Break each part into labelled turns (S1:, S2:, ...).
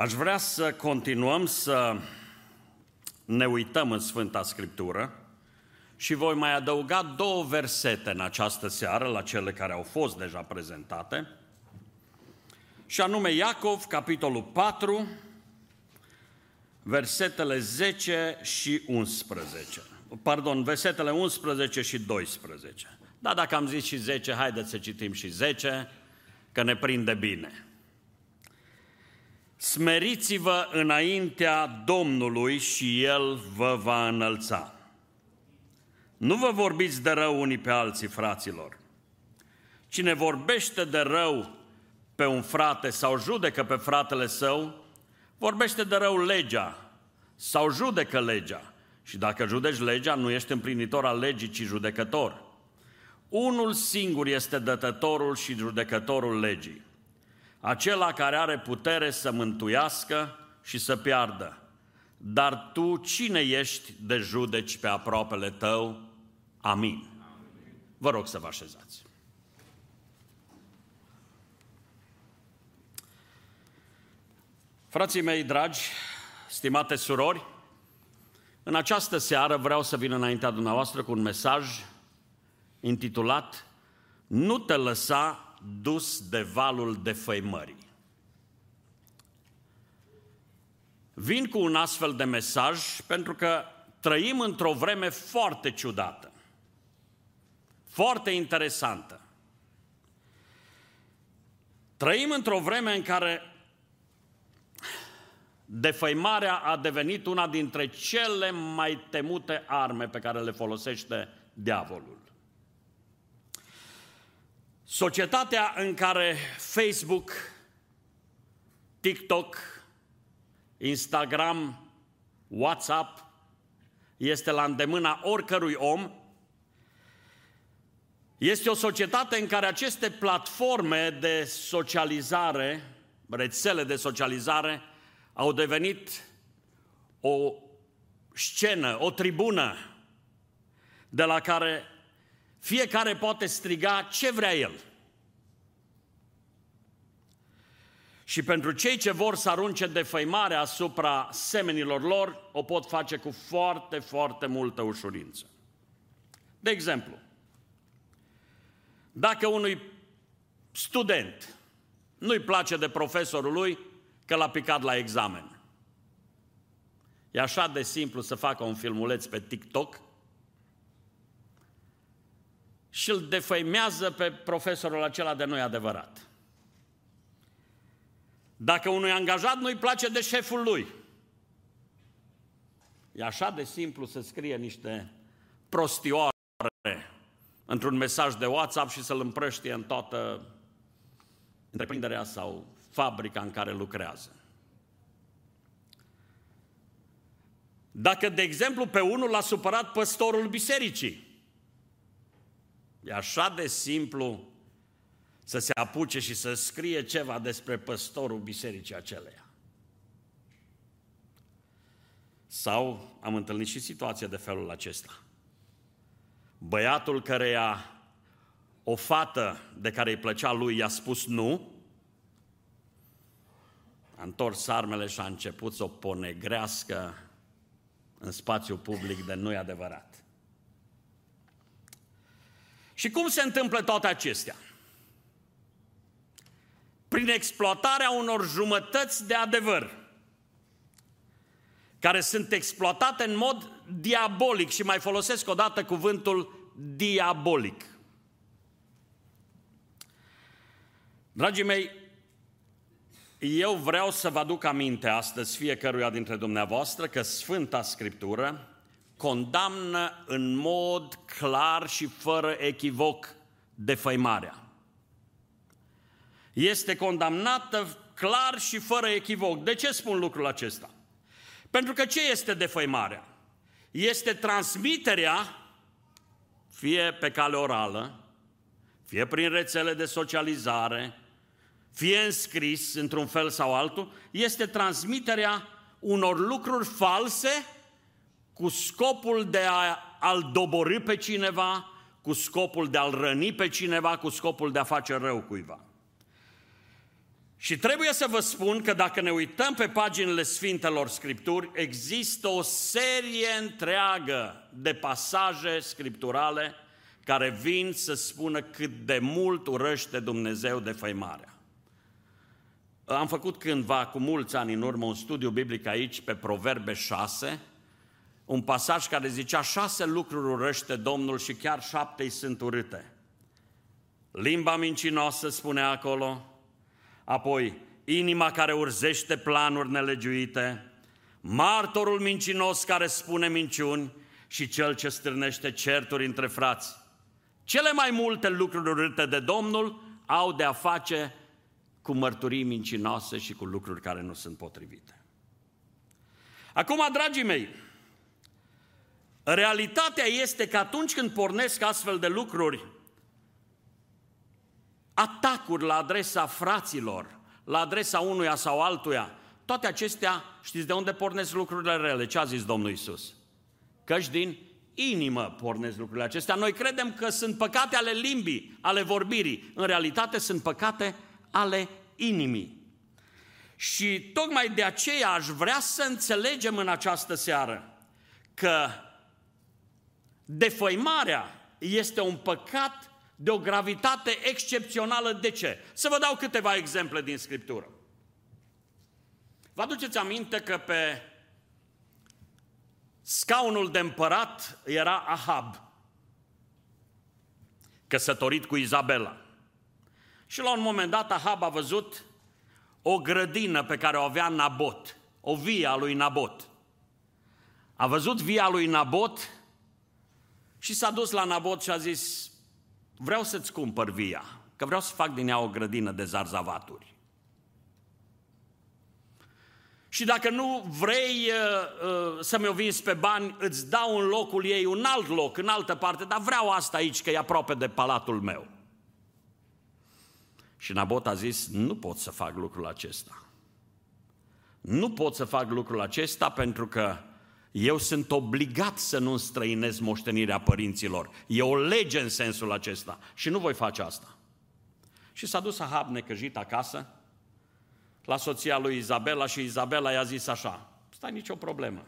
S1: Aș vrea să continuăm să ne uităm în Sfânta Scriptură și voi mai adăuga două versete în această seară la cele care au fost deja prezentate, și anume Iacov, capitolul 4, versetele 10 și 11. Pardon, versetele 11 și 12. Da, dacă am zis și 10, haideți să citim și 10, că ne prinde bine. Smeriți-vă înaintea Domnului și El vă va înălța. Nu vă vorbiți de rău unii pe alții, fraților. Cine vorbește de rău pe un frate sau judecă pe fratele său, vorbește de rău legea sau judecă legea. Și dacă judeci legea, nu ești împlinitor al legii, ci judecător. Unul singur este dătătorul și judecătorul legii acela care are putere să mântuiască și să piardă. Dar tu cine ești de judeci pe aproapele tău? Amin. Vă rog să vă așezați. Frații mei dragi, stimate surori, în această seară vreau să vin înaintea dumneavoastră cu un mesaj intitulat Nu te lăsa dus de valul defăimării. Vin cu un astfel de mesaj pentru că trăim într-o vreme foarte ciudată, foarte interesantă. Trăim într-o vreme în care defăimarea a devenit una dintre cele mai temute arme pe care le folosește diavolul. Societatea în care Facebook, TikTok, Instagram, WhatsApp este la îndemâna oricărui om, este o societate în care aceste platforme de socializare, rețele de socializare, au devenit o scenă, o tribună de la care fiecare poate striga ce vrea el. Și pentru cei ce vor să arunce defăimare asupra semenilor lor, o pot face cu foarte, foarte multă ușurință. De exemplu, dacă unui student nu-i place de profesorul lui că l-a picat la examen, e așa de simplu să facă un filmuleț pe TikTok și îl defăimează pe profesorul acela de noi adevărat. Dacă unui angajat nu-i place de șeful lui, e așa de simplu să scrie niște prostioare într-un mesaj de WhatsApp și să-l împrăștie în toată întreprinderea sau fabrica în care lucrează. Dacă, de exemplu, pe unul l-a supărat păstorul bisericii, E așa de simplu să se apuce și să scrie ceva despre păstorul bisericii aceleia. Sau am întâlnit și situația de felul acesta. Băiatul căreia o fată de care îi plăcea lui i-a spus nu, a întors armele și a început să o ponegrească în spațiu public de nu adevărat. Și cum se întâmplă toate acestea? Prin exploatarea unor jumătăți de adevăr, care sunt exploatate în mod diabolic și mai folosesc o dată cuvântul diabolic. Dragii mei, eu vreau să vă aduc aminte astăzi fiecăruia dintre dumneavoastră că Sfânta Scriptură condamnă în mod clar și fără echivoc defăimarea. Este condamnată clar și fără echivoc. De ce spun lucrul acesta? Pentru că ce este defăimarea? Este transmiterea, fie pe cale orală, fie prin rețele de socializare, fie înscris într-un fel sau altul, este transmiterea unor lucruri false cu scopul de a, a-l dobori pe cineva, cu scopul de a-l răni pe cineva, cu scopul de a face rău cuiva. Și trebuie să vă spun că dacă ne uităm pe paginile Sfintelor Scripturi, există o serie întreagă de pasaje scripturale care vin să spună cât de mult urăște Dumnezeu de făimarea. Am făcut cândva, cu mulți ani în urmă, un studiu biblic aici pe Proverbe 6, un pasaj care zicea șase lucruri urăște Domnul și chiar șapte îi sunt urâte. Limba mincinoasă, spune acolo, apoi inima care urzește planuri nelegiuite, martorul mincinos care spune minciuni și cel ce stârnește certuri între frați. Cele mai multe lucruri urâte de Domnul au de a face cu mărturii mincinoase și cu lucruri care nu sunt potrivite. Acum, dragii mei, realitatea este că atunci când pornesc astfel de lucruri, atacuri la adresa fraților, la adresa unuia sau altuia, toate acestea, știți de unde pornesc lucrurile rele? Ce a zis Domnul Isus? Căci din inimă pornesc lucrurile acestea. Noi credem că sunt păcate ale limbii, ale vorbirii. În realitate sunt păcate ale inimii. Și tocmai de aceea aș vrea să înțelegem în această seară că defăimarea este un păcat de o gravitate excepțională. De ce? Să vă dau câteva exemple din Scriptură. Vă aduceți aminte că pe scaunul de împărat era Ahab, căsătorit cu Izabela. Și la un moment dat Ahab a văzut o grădină pe care o avea Nabot, o via lui Nabot. A văzut via lui Nabot și s-a dus la Nabot și a zis, vreau să-ți cumpăr via, că vreau să fac din ea o grădină de zarzavaturi. Și dacă nu vrei uh, uh, să mi-o vinzi pe bani, îți dau în locul ei un alt loc, în altă parte, dar vreau asta aici, că e aproape de palatul meu. Și Nabot a zis, nu pot să fac lucrul acesta. Nu pot să fac lucrul acesta pentru că eu sunt obligat să nu străinez moștenirea părinților. E o lege în sensul acesta și nu voi face asta. Și s-a dus Ahab necăjit acasă la soția lui Izabela și Izabela i-a zis așa, stai nicio problemă,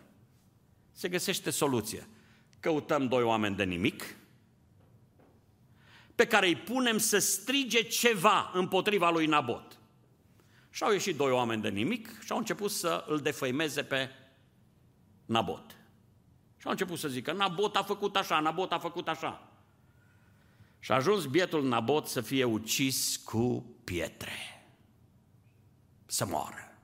S1: se găsește soluție. Căutăm doi oameni de nimic, pe care îi punem să strige ceva împotriva lui Nabot. Și au ieșit doi oameni de nimic și au început să îl defăimeze pe Nabot. Și au început să zică, Nabot a făcut așa, Nabot a făcut așa. Și a ajuns bietul Nabot să fie ucis cu pietre. Să moară.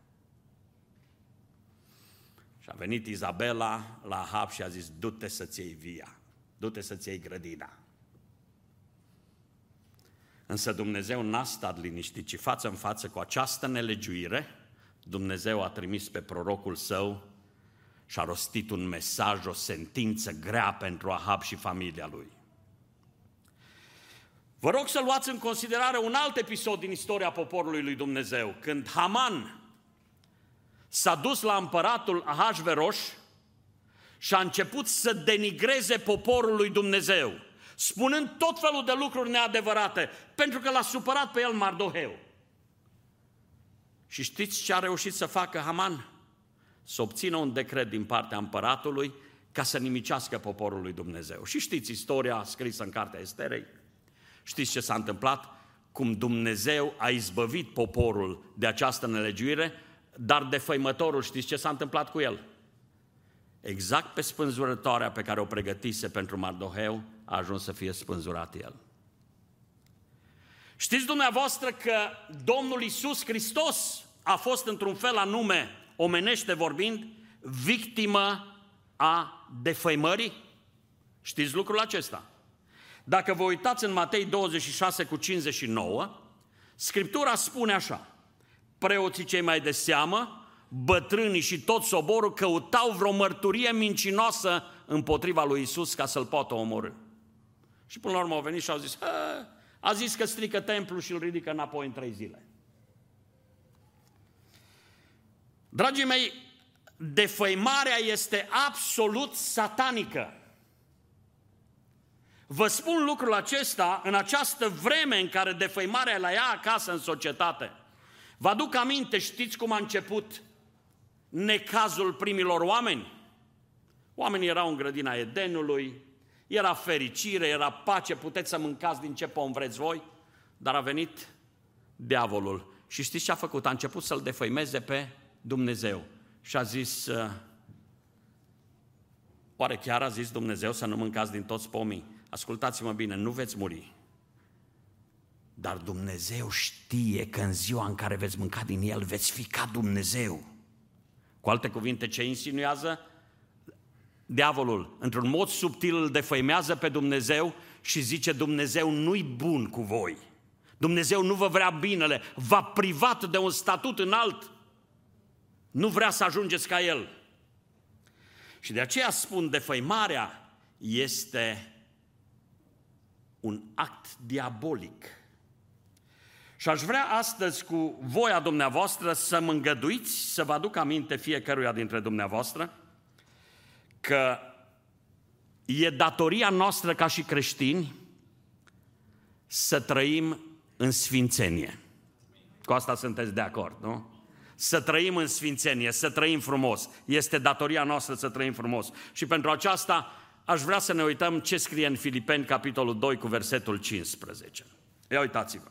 S1: Și a venit Izabela la Ahab și a zis, du-te să-ți iei via, du-te să-ți iei grădina. Însă Dumnezeu n-a stat liniștit, ci față în față cu această nelegiuire, Dumnezeu a trimis pe prorocul său și a rostit un mesaj, o sentință grea pentru Ahab și familia lui. Vă rog să luați în considerare un alt episod din istoria poporului lui Dumnezeu, când Haman s-a dus la împăratul Ahasveros și a început să denigreze poporul lui Dumnezeu spunând tot felul de lucruri neadevărate, pentru că l-a supărat pe el Mardoheu. Și știți ce a reușit să facă Haman? Să obțină un decret din partea împăratului ca să nimicească poporul lui Dumnezeu. Și știți istoria scrisă în cartea Esterei? Știți ce s-a întâmplat? Cum Dumnezeu a izbăvit poporul de această nelegiuire, dar defăimătorul știți ce s-a întâmplat cu el? Exact pe spânzurătoarea pe care o pregătise pentru Mardoheu, a ajuns să fie spânzurat el. Știți dumneavoastră că Domnul Isus Hristos a fost într-un fel anume, omenește vorbind, victimă a defăimării? Știți lucrul acesta? Dacă vă uitați în Matei 26 cu 59, Scriptura spune așa, preoții cei mai de seamă, bătrânii și tot soborul căutau vreo mărturie mincinoasă împotriva lui Isus ca să-l poată omorâ. Și până la urmă au venit și au zis, a zis că strică templul și îl ridică înapoi în trei zile. Dragii mei, defăimarea este absolut satanică. Vă spun lucrul acesta în această vreme în care defăimarea la ea acasă în societate. Vă aduc aminte, știți cum a început necazul primilor oameni? Oamenii erau în grădina Edenului, era fericire, era pace, puteți să mâncați din ce pom vreți voi, dar a venit diavolul. Și știți ce a făcut? A început să-l defăimeze pe Dumnezeu. Și a zis, uh, oare chiar a zis Dumnezeu să nu mâncați din toți pomii? Ascultați-mă bine, nu veți muri. Dar Dumnezeu știe că în ziua în care veți mânca din el, veți fi ca Dumnezeu. Cu alte cuvinte, ce insinuează? Diavolul, într-un mod subtil, îl defăimează pe Dumnezeu și zice, Dumnezeu nu-i bun cu voi. Dumnezeu nu vă vrea binele, v-a privat de un statut înalt. Nu vrea să ajungeți ca El. Și de aceea spun, defăimarea este un act diabolic. Și aș vrea astăzi cu voia dumneavoastră să mă îngăduiți să vă aduc aminte fiecăruia dintre dumneavoastră că e datoria noastră ca și creștini să trăim în sfințenie. Cu asta sunteți de acord, nu? Să trăim în sfințenie, să trăim frumos. Este datoria noastră să trăim frumos. Și pentru aceasta aș vrea să ne uităm ce scrie în Filipeni, capitolul 2, cu versetul 15. Ia uitați-vă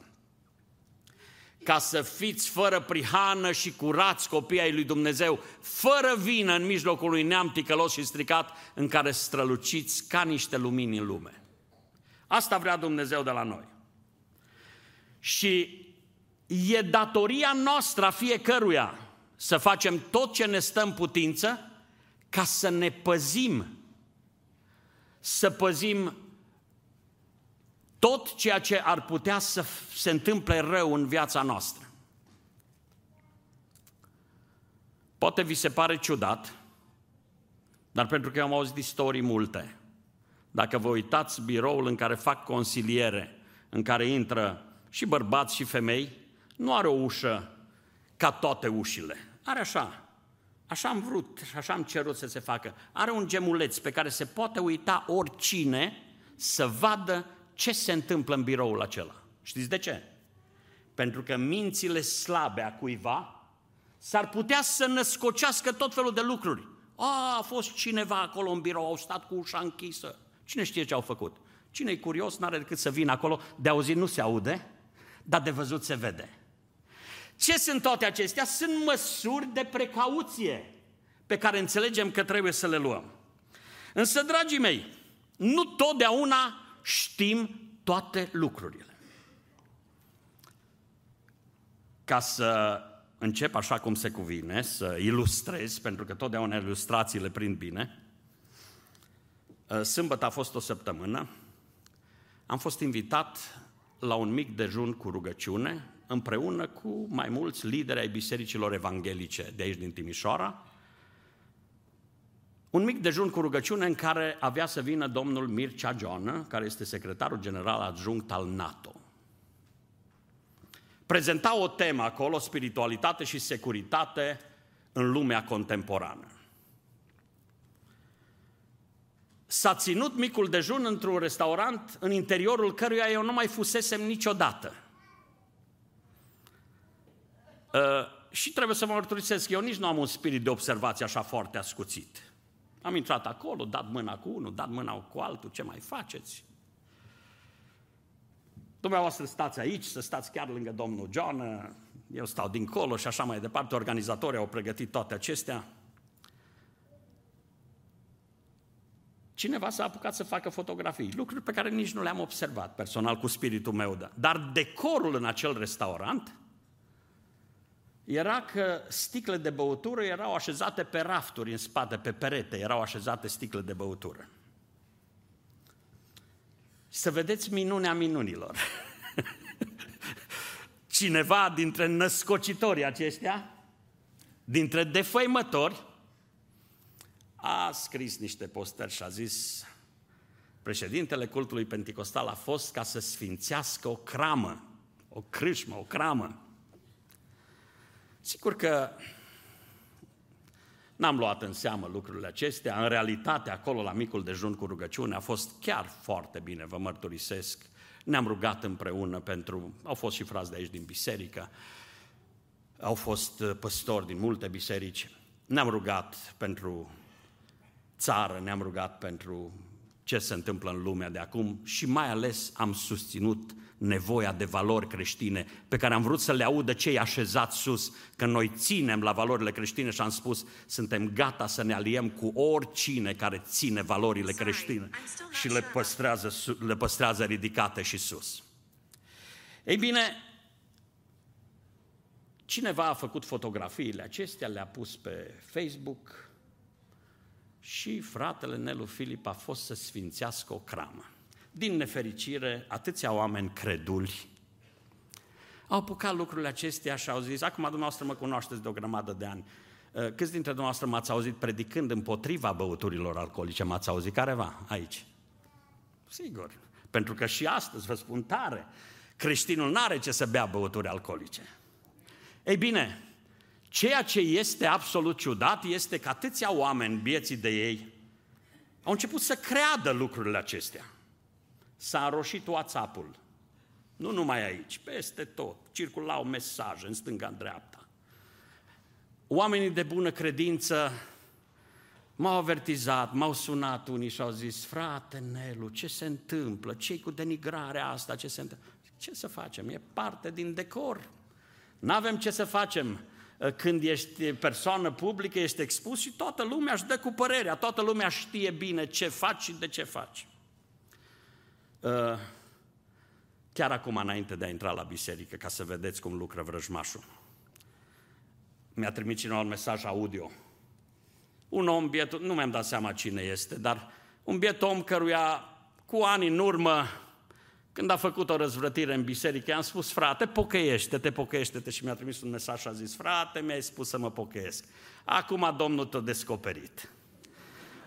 S1: ca să fiți fără prihană și curați copii ai lui Dumnezeu, fără vină în mijlocul unui neam ticălos și stricat în care străluciți ca niște lumini în lume. Asta vrea Dumnezeu de la noi. Și e datoria noastră a fiecăruia să facem tot ce ne stă în putință ca să ne păzim, să păzim tot ceea ce ar putea să se întâmple rău în viața noastră. Poate vi se pare ciudat, dar pentru că eu am auzit istorii multe. Dacă vă uitați biroul în care fac consiliere, în care intră și bărbați și femei, nu are o ușă ca toate ușile. Are așa. Așa am vrut și așa am cerut să se facă. Are un gemuleț pe care se poate uita oricine să vadă ce se întâmplă în biroul acela. Știți de ce? Pentru că mințile slabe a cuiva s-ar putea să născocească tot felul de lucruri. A, a fost cineva acolo în birou, au stat cu ușa închisă. Cine știe ce au făcut? Cine e curios, n-are decât să vină acolo, de auzit nu se aude, dar de văzut se vede. Ce sunt toate acestea? Sunt măsuri de precauție pe care înțelegem că trebuie să le luăm. Însă, dragii mei, nu totdeauna știm toate lucrurile. Ca să încep așa cum se cuvine, să ilustrez, pentru că totdeauna ilustrațiile prind bine, ă, sâmbătă a fost o săptămână, am fost invitat la un mic dejun cu rugăciune, împreună cu mai mulți lideri ai bisericilor evanghelice de aici din Timișoara, un mic dejun cu rugăciune în care avea să vină domnul Mircea Joană, care este secretarul general adjunct al NATO. Prezenta o temă acolo, spiritualitate și securitate în lumea contemporană. S-a ținut micul dejun într-un restaurant în interiorul căruia eu nu mai fusesem niciodată. Uh, și trebuie să mă mărturisesc, eu nici nu am un spirit de observație așa foarte ascuțit. Am intrat acolo, dat mâna cu unul, dat mâna cu altul, ce mai faceți? Dumneavoastră stați aici, să stați chiar lângă domnul John, eu stau dincolo și așa mai departe, organizatorii au pregătit toate acestea. Cineva s-a apucat să facă fotografii, lucruri pe care nici nu le-am observat personal cu spiritul meu, dar decorul în acel restaurant era că sticle de băutură erau așezate pe rafturi în spate, pe perete, erau așezate sticle de băutură. Să vedeți minunea minunilor. Cineva dintre născocitorii aceștia, dintre defăimători, a scris niște postări și a zis președintele cultului penticostal a fost ca să sfințească o cramă, o crâșmă, o cramă. Sigur că n-am luat în seamă lucrurile acestea. În realitate, acolo la micul dejun cu rugăciune a fost chiar foarte bine, vă mărturisesc. Ne-am rugat împreună pentru, au fost și frați de aici din biserică. au fost uh, păstori din multe biserici. Ne-am rugat pentru țară, ne-am rugat pentru ce se întâmplă în lumea de acum și mai ales am susținut nevoia de valori creștine pe care am vrut să le audă cei așezați sus, că noi ținem la valorile creștine și am spus, suntem gata să ne aliem cu oricine care ține valorile creștine și le păstrează, le păstrează ridicate și sus. Ei bine, cineva a făcut fotografiile acestea, le-a pus pe Facebook și fratele Nelu Filip a fost să sfințească o cramă. Din nefericire, atâția oameni creduli au apucat lucrurile acestea și au zis, acum dumneavoastră mă cunoașteți de o grămadă de ani, uh, câți dintre dumneavoastră m-ați auzit predicând împotriva băuturilor alcoolice? M-ați auzit careva aici? Sigur, pentru că și astăzi vă spun tare, creștinul nu are ce să bea băuturi alcoolice. Ei bine, ceea ce este absolut ciudat este că atâția oameni, vieții de ei, au început să creadă lucrurile acestea. S-a înroșit WhatsApp-ul. Nu numai aici, peste tot. Circulau mesaje în stânga, în dreapta. Oamenii de bună credință m-au avertizat, m-au sunat unii și au zis, frate Nelu, ce se întâmplă? ce cu denigrarea asta? Ce se întâmplă? Ce să facem? E parte din decor. Nu avem ce să facem când ești persoană publică, ești expus și toată lumea își dă cu părerea, toată lumea știe bine ce faci și de ce faci. Uh, chiar acum, înainte de a intra la biserică, ca să vedeți cum lucră vrăjmașul, mi-a trimis cineva un mesaj audio. Un om biet, nu mi-am dat seama cine este, dar un biet om căruia cu ani în urmă, când a făcut o răzvrătire în biserică, i-am spus, frate, pocăiește-te, pocăiește-te și mi-a trimis un mesaj și a zis, frate, mi-ai spus să mă pocăiesc. Acum Domnul te-a descoperit.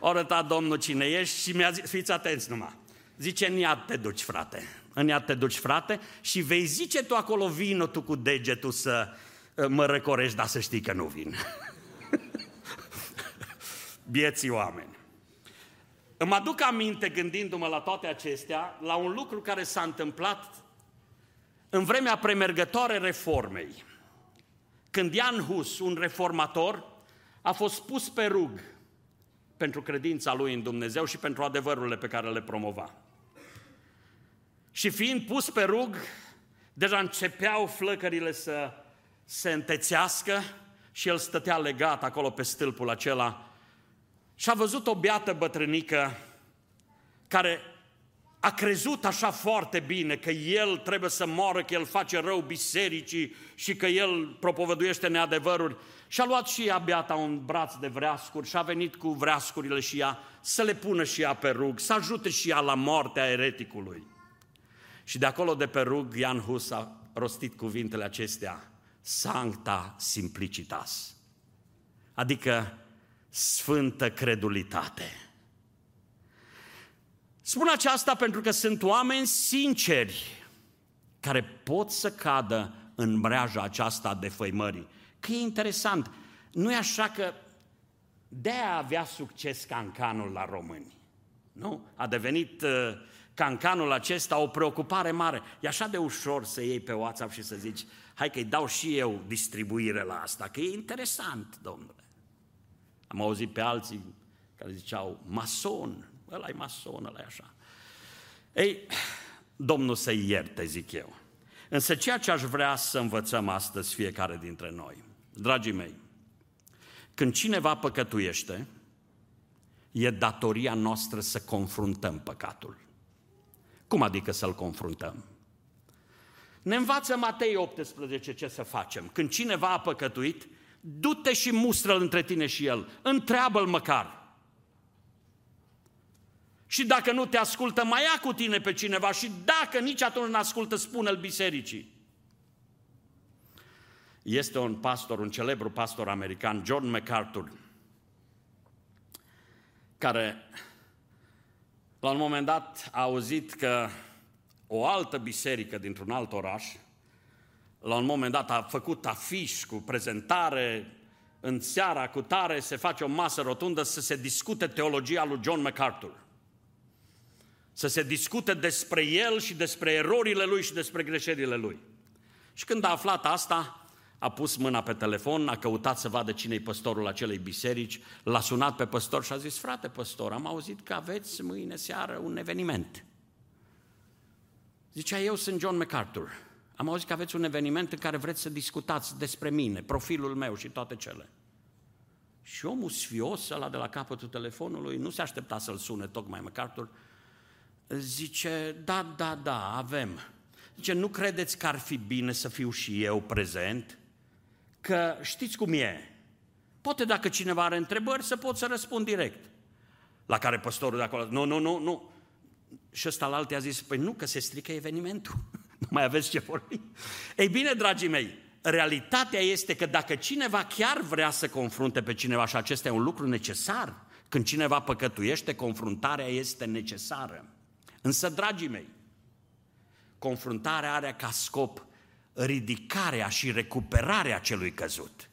S1: O arătat Domnul cine ești și mi-a zis, fiți atenți numai, Zice, în iad te duci, frate. În iad te duci, frate, și vei zice tu acolo, vină tu cu degetul să uh, mă răcorești, dar să știi că nu vin. Bieții oameni. Îmi aduc aminte, gândindu-mă la toate acestea, la un lucru care s-a întâmplat în vremea premergătoare reformei. Când Ian Hus, un reformator, a fost pus pe rug pentru credința lui în Dumnezeu și pentru adevărurile pe care le promova. Și fiind pus pe rug, deja începeau flăcările să se întețească și el stătea legat acolo pe stâlpul acela și a văzut o beată bătrânică care a crezut așa foarte bine că el trebuie să moară, că el face rău bisericii și că el propovăduiește neadevăruri. Și a luat și ea beata un braț de vreascuri și a venit cu vreascurile și ea să le pună și ea pe rug, să ajute și ea la moartea ereticului. Și de acolo de pe rug, Ian Hus a rostit cuvintele acestea, Sancta Simplicitas, adică Sfântă Credulitate. Spun aceasta pentru că sunt oameni sinceri care pot să cadă în breaja aceasta de făimării. Că e interesant, nu e așa că de a avea succes cancanul la români. Nu? A devenit uh, cancanul acesta o preocupare mare. E așa de ușor să iei pe WhatsApp și să zici, hai că-i dau și eu distribuire la asta, că e interesant, domnule. Am auzit pe alții care ziceau, mason, ăla e mason, ăla e așa. Ei, Domnul să ierte, zic eu. Însă ceea ce aș vrea să învățăm astăzi fiecare dintre noi, dragii mei, când cineva păcătuiește, e datoria noastră să confruntăm păcatul. Cum adică să-l confruntăm? Ne învață Matei 18 ce să facem. Când cineva a păcătuit, du-te și mustră-l între tine și el. Întreabă-l măcar. Și dacă nu te ascultă, mai ia cu tine pe cineva și dacă nici atunci nu ascultă, spune-l bisericii. Este un pastor, un celebru pastor american, John MacArthur, care la un moment dat a auzit că o altă biserică dintr-un alt oraș, la un moment dat a făcut afiș cu prezentare, în seara cu tare se face o masă rotundă să se discute teologia lui John MacArthur. Să se discute despre el și despre erorile lui și despre greșelile lui. Și când a aflat asta, a pus mâna pe telefon, a căutat să vadă cine e păstorul acelei biserici, l-a sunat pe păstor și a zis, frate păstor, am auzit că aveți mâine seară un eveniment. Zicea, eu sunt John MacArthur. Am auzit că aveți un eveniment în care vreți să discutați despre mine, profilul meu și toate cele. Și omul sfios, ăla de la capătul telefonului, nu se aștepta să-l sune tocmai MacArthur, zice, da, da, da, avem. Zice, nu credeți că ar fi bine să fiu și eu prezent? Că știți cum e. Poate dacă cineva are întrebări să pot să răspund direct. La care păstorul de acolo, nu, nu, nu, nu. Și ăsta la alte a zis, păi nu, că se strică evenimentul. nu mai aveți ce vorbi. Ei bine, dragii mei, realitatea este că dacă cineva chiar vrea să confrunte pe cineva și acesta e un lucru necesar, când cineva păcătuiește, confruntarea este necesară. Însă, dragii mei, confruntarea are ca scop ridicarea și recuperarea celui căzut.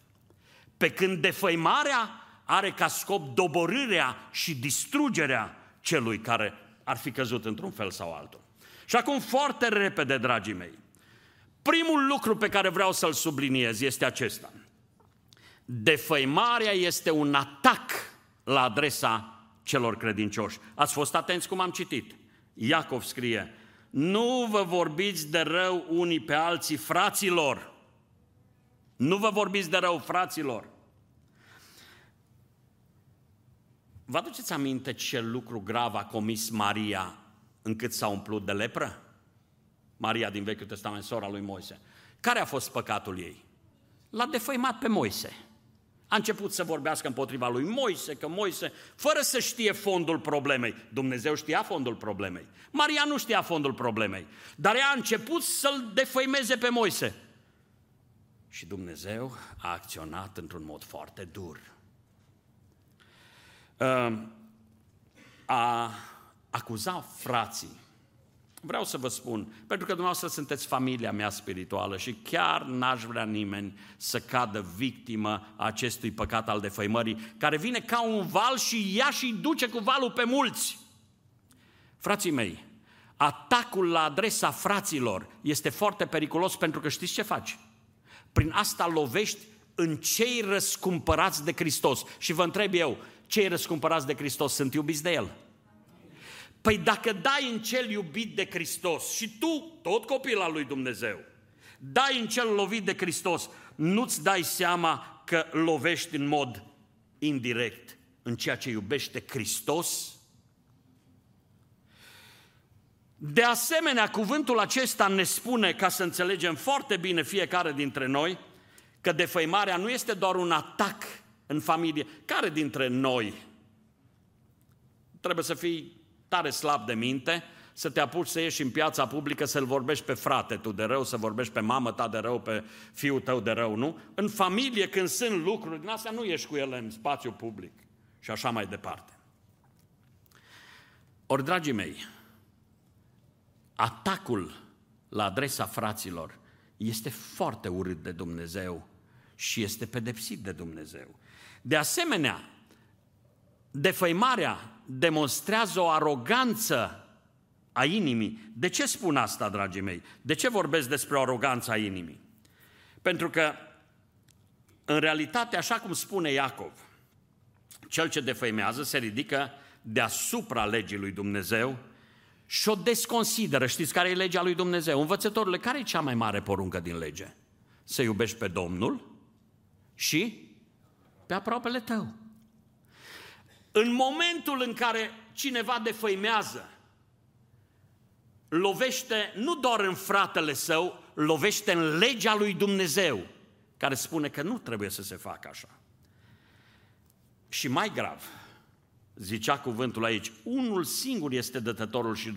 S1: Pe când defăimarea are ca scop doborârea și distrugerea celui care ar fi căzut într-un fel sau altul. Și acum foarte repede, dragii mei, primul lucru pe care vreau să-l subliniez este acesta. Defăimarea este un atac la adresa celor credincioși. Ați fost atenți cum am citit. Iacov scrie, nu vă vorbiți de rău unii pe alții, fraților. Nu vă vorbiți de rău, fraților. Vă aduceți aminte ce lucru grav a comis Maria încât s-a umplut de lepră? Maria din Vechiul Testament, sora lui Moise. Care a fost păcatul ei? L-a defăimat pe Moise. A început să vorbească împotriva lui Moise, că Moise, fără să știe fondul problemei, Dumnezeu știa fondul problemei. Maria nu știa fondul problemei, dar ea a început să-l defăimeze pe Moise. Și Dumnezeu a acționat într-un mod foarte dur. A acuza frații Vreau să vă spun, pentru că dumneavoastră sunteți familia mea spirituală și chiar n-aș vrea nimeni să cadă victimă acestui păcat al defăimării, care vine ca un val și ia și duce cu valul pe mulți. Frații mei, atacul la adresa fraților este foarte periculos pentru că știți ce faci? Prin asta lovești în cei răscumpărați de Hristos. Și vă întreb eu, cei răscumpărați de Hristos sunt iubiți de El? Păi dacă dai în cel iubit de Hristos și tu, tot copil al lui Dumnezeu, dai în cel lovit de Hristos, nu-ți dai seama că lovești în mod indirect în ceea ce iubește Hristos? De asemenea, cuvântul acesta ne spune, ca să înțelegem foarte bine fiecare dintre noi, că defăimarea nu este doar un atac în familie. Care dintre noi trebuie să fii tare slab de minte, să te apuci să ieși în piața publică, să-l vorbești pe frate tu de rău, să vorbești pe mamă ta de rău, pe fiul tău de rău, nu? În familie, când sunt lucruri din astea, nu ieși cu ele în spațiu public și așa mai departe. Ori, dragii mei, atacul la adresa fraților este foarte urât de Dumnezeu și este pedepsit de Dumnezeu. De asemenea, defăimarea demonstrează o aroganță a inimii. De ce spun asta, dragii mei? De ce vorbesc despre o aroganță a inimii? Pentru că, în realitate, așa cum spune Iacov, cel ce defăimează se ridică deasupra legii lui Dumnezeu și o desconsideră. Știți care e legea lui Dumnezeu? Învățătorile, care e cea mai mare poruncă din lege? Să iubești pe Domnul și pe aproapele tău. În momentul în care cineva defăimează, lovește nu doar în fratele său, lovește în legea lui Dumnezeu, care spune că nu trebuie să se facă așa. Și mai grav, zicea cuvântul aici, unul singur este dătătorul și,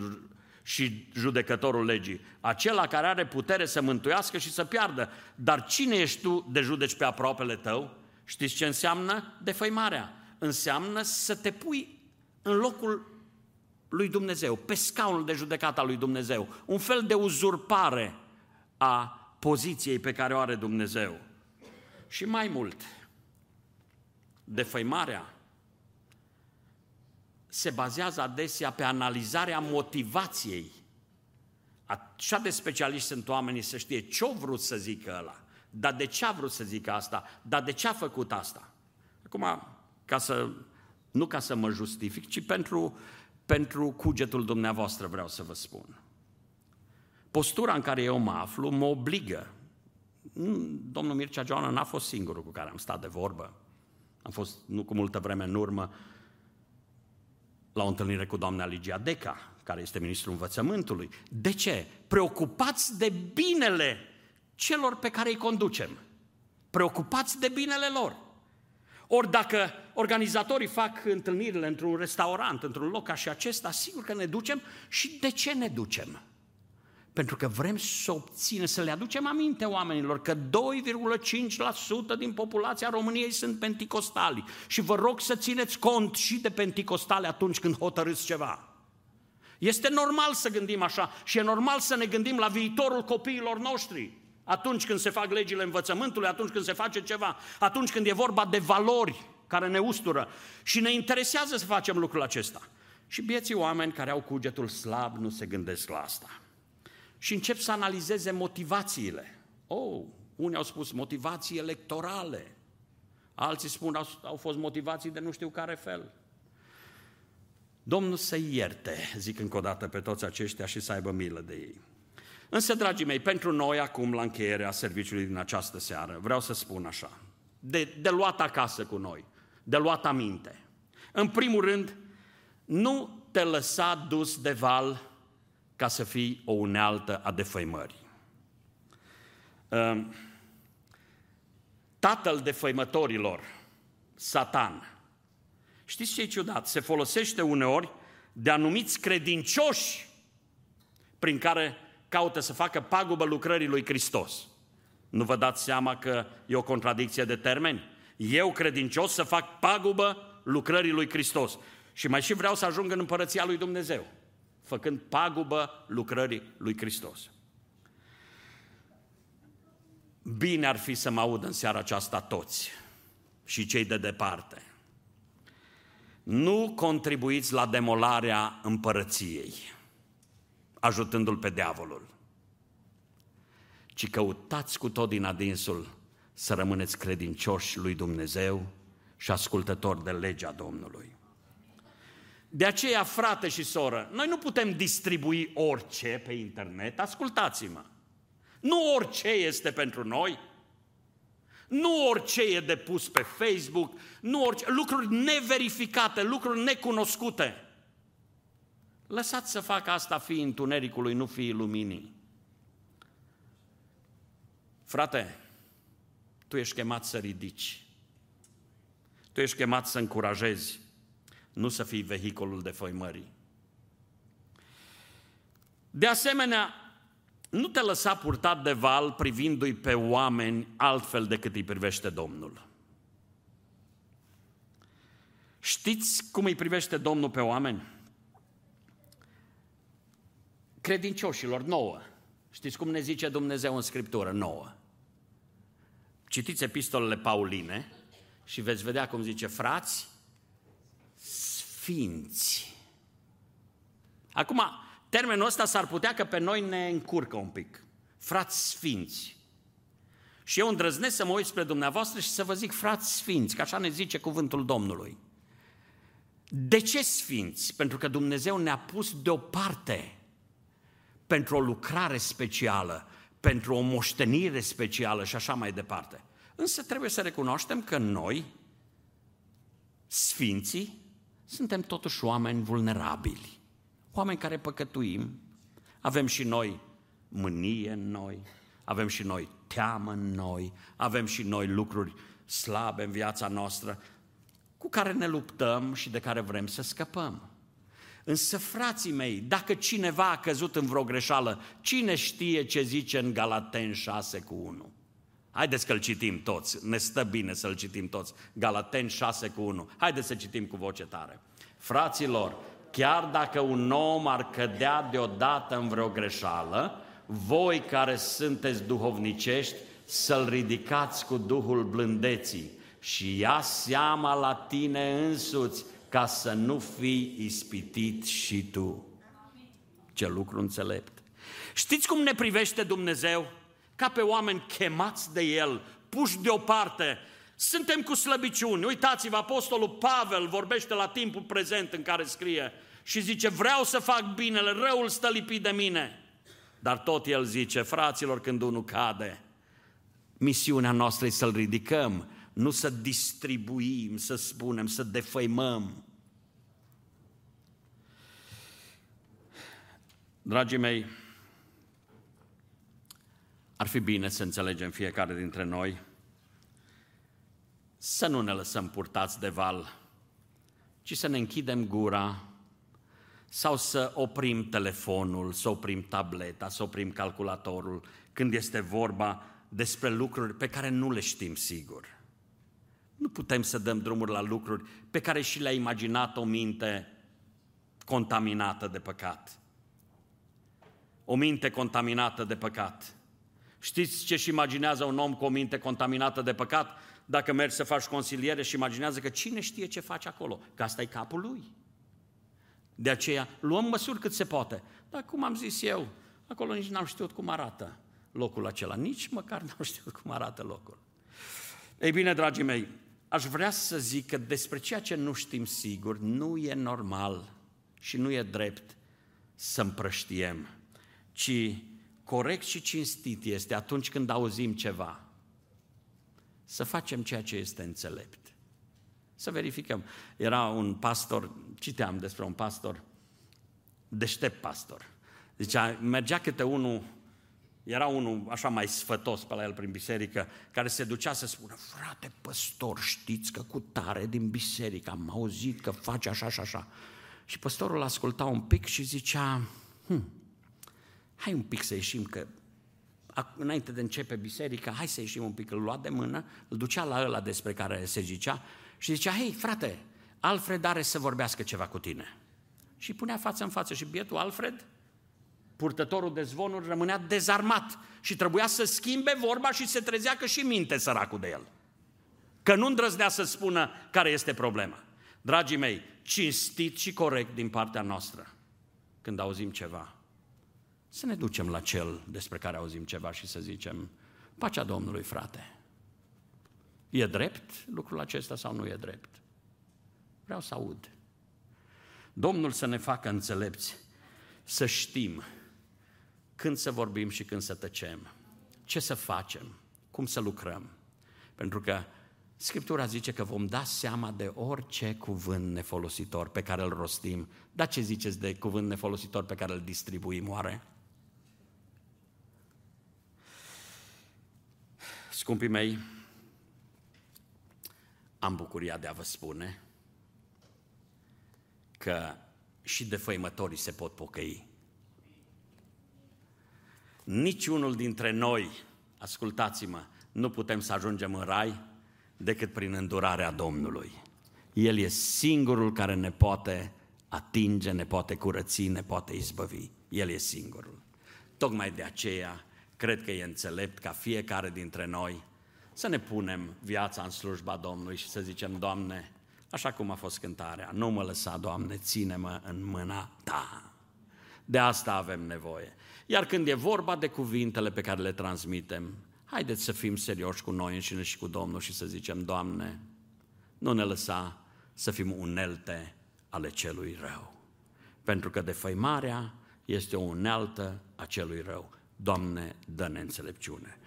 S1: și judecătorul legii, acela care are putere să mântuiască și să piardă. Dar cine ești tu de judeci pe aproapele tău? Știți ce înseamnă defăimarea? Înseamnă să te pui în locul lui Dumnezeu, pe scaunul de judecată al lui Dumnezeu, un fel de uzurpare a poziției pe care o are Dumnezeu. Și mai mult, defăimarea se bazează adesea pe analizarea motivației. Așa de specialiști sunt oamenii să știe ce-o vrut să zică ăla. Dar de ce a vrut să zic asta? Dar de ce a făcut asta? Acum, ca să, nu ca să mă justific, ci pentru, pentru cugetul dumneavoastră vreau să vă spun. Postura în care eu mă aflu mă obligă. Domnul Mircea Joana n-a fost singurul cu care am stat de vorbă. Am fost, nu cu multă vreme în urmă, la o întâlnire cu doamna Ligia Deca, care este ministrul învățământului. De ce? Preocupați de binele celor pe care îi conducem. Preocupați de binele lor. Ori dacă organizatorii fac întâlnirile într-un restaurant, într-un loc ca și acesta, sigur că ne ducem și de ce ne ducem? Pentru că vrem să obținem, să le aducem aminte oamenilor că 2,5% din populația României sunt penticostali. Și vă rog să țineți cont și de penticostale atunci când hotărâți ceva. Este normal să gândim așa și e normal să ne gândim la viitorul copiilor noștri. Atunci când se fac legile învățământului, atunci când se face ceva, atunci când e vorba de valori care ne ustură și ne interesează să facem lucrul acesta. Și bieții oameni care au cugetul slab nu se gândesc la asta. Și încep să analizeze motivațiile. Oh, unii au spus motivații electorale, alții spun au, au fost motivații de nu știu care fel. Domnul să ierte, zic încă o dată, pe toți aceștia și să aibă milă de ei. Însă, dragii mei, pentru noi acum, la încheierea serviciului din această seară, vreau să spun așa, de, de luat acasă cu noi, de luat aminte. În primul rând, nu te lăsa dus de val ca să fii o unealtă a defăimării. Ehm, tatăl defăimătorilor, Satan, știți ce e ciudat? Se folosește uneori de anumiți credincioși prin care caută să facă pagubă lucrării lui Hristos. Nu vă dați seama că e o contradicție de termeni? Eu, credincios, să fac pagubă lucrării lui Hristos. Și mai și vreau să ajung în împărăția lui Dumnezeu, făcând pagubă lucrării lui Hristos. Bine ar fi să mă aud în seara aceasta toți și cei de departe. Nu contribuiți la demolarea împărăției ajutându-l pe diavolul, ci căutați cu tot din adinsul să rămâneți credincioși lui Dumnezeu și ascultători de legea Domnului. De aceea, frate și soră, noi nu putem distribui orice pe internet, ascultați-mă. Nu orice este pentru noi, nu orice e depus pe Facebook, nu orice, lucruri neverificate, lucruri necunoscute. Lăsați să facă asta fii întunericului, nu fii luminii. Frate, tu ești chemat să ridici. Tu ești chemat să încurajezi, nu să fii vehicolul de făimării. De asemenea, nu te lăsa purtat de val privindu-i pe oameni altfel decât îi privește Domnul. Știți cum îi privește Domnul pe oameni? Credincioșilor, nouă. Știți cum ne zice Dumnezeu în Scriptură, nouă. Citiți epistolele Pauline și veți vedea cum zice, frați, sfinți. Acum, termenul ăsta s-ar putea că pe noi ne încurcă un pic. Frați sfinți. Și eu îndrăznesc să mă uit spre dumneavoastră și să vă zic frați sfinți, că așa ne zice cuvântul Domnului. De ce sfinți? Pentru că Dumnezeu ne-a pus deoparte pentru o lucrare specială, pentru o moștenire specială și așa mai departe. Însă trebuie să recunoaștem că noi, sfinții, suntem totuși oameni vulnerabili, oameni care păcătuim, avem și noi mânie în noi, avem și noi teamă în noi, avem și noi lucruri slabe în viața noastră, cu care ne luptăm și de care vrem să scăpăm. Însă, frații mei, dacă cineva a căzut în vreo greșeală, cine știe ce zice în Galaten 6 cu 1? Haideți că-l citim toți, ne stă bine să-l citim toți. Galaten 6 cu 1. Haideți să citim cu voce tare. Fraților, chiar dacă un om ar cădea deodată în vreo greșeală, voi care sunteți duhovnicești, să-l ridicați cu Duhul blândeții și ia seama la tine însuți ca să nu fii ispitit și tu. Ce lucru înțelept! Știți cum ne privește Dumnezeu? ca pe oameni chemați de El, puși deoparte. Suntem cu slăbiciuni. Uitați-vă, Apostolul Pavel vorbește la timpul prezent în care scrie și zice, vreau să fac binele, răul stă lipit de mine. Dar tot el zice, fraților, când unul cade, misiunea noastră e să-l ridicăm, nu să distribuim, să spunem, să defăimăm. Dragii mei, ar fi bine să înțelegem fiecare dintre noi să nu ne lăsăm purtați de val, ci să ne închidem gura sau să oprim telefonul, să oprim tableta, să oprim calculatorul când este vorba despre lucruri pe care nu le știm sigur. Nu putem să dăm drumuri la lucruri pe care și le-a imaginat o minte contaminată de păcat. O minte contaminată de păcat. Știți ce și imaginează un om cu o minte contaminată de păcat? Dacă mergi să faci consiliere și imaginează că cine știe ce face acolo, că asta e capul lui. De aceea luăm măsuri cât se poate. Dar cum am zis eu, acolo nici n-am știut cum arată locul acela. Nici măcar n-am știut cum arată locul. Ei bine, dragii mei, aș vrea să zic că despre ceea ce nu știm sigur, nu e normal și nu e drept să împrăștiem, ci corect și cinstit este atunci când auzim ceva, să facem ceea ce este înțelept. Să verificăm. Era un pastor, citeam despre un pastor, deștept pastor. Zicea, mergea câte unul, era unul așa mai sfătos pe la el prin biserică, care se ducea să spună, frate păstor, știți că cu tare din biserică am auzit că face așa și așa. Și păstorul asculta un pic și zicea, hm, hai un pic să ieșim, că înainte de începe biserica, hai să ieșim un pic, îl lua de mână, îl ducea la ăla despre care se zicea și zicea, hei, frate, Alfred are să vorbească ceva cu tine. Și punea față în față și bietul Alfred, purtătorul de zvonuri, rămânea dezarmat și trebuia să schimbe vorba și se trezea că și minte săracul de el. Că nu îndrăznea să spună care este problema. Dragii mei, cinstit și corect din partea noastră, când auzim ceva, să ne ducem la cel despre care auzim ceva și să zicem, pacea Domnului, frate. E drept lucrul acesta sau nu e drept? Vreau să aud. Domnul să ne facă înțelepți, să știm când să vorbim și când să tăcem, ce să facem, cum să lucrăm. Pentru că Scriptura zice că vom da seama de orice cuvânt nefolositor pe care îl rostim. Dar ce ziceți de cuvânt nefolositor pe care îl distribuim oare? Scumpii mei, am bucuria de a vă spune că și defăimătorii se pot pocăi. Niciunul dintre noi, ascultați-mă, nu putem să ajungem în rai decât prin îndurarea Domnului. El e singurul care ne poate atinge, ne poate curăți, ne poate izbăvi. El e singurul. Tocmai de aceea, cred că e înțelept ca fiecare dintre noi să ne punem viața în slujba Domnului și să zicem, Doamne, așa cum a fost cântarea, nu mă lăsa, Doamne, ține-mă în mâna Ta. De asta avem nevoie. Iar când e vorba de cuvintele pe care le transmitem, haideți să fim serioși cu noi înșine și cu Domnul și să zicem, Doamne, nu ne lăsa să fim unelte ale celui rău. Pentru că defăimarea este o unealtă a celui rău. Doamne, dă-ne înțelepciune.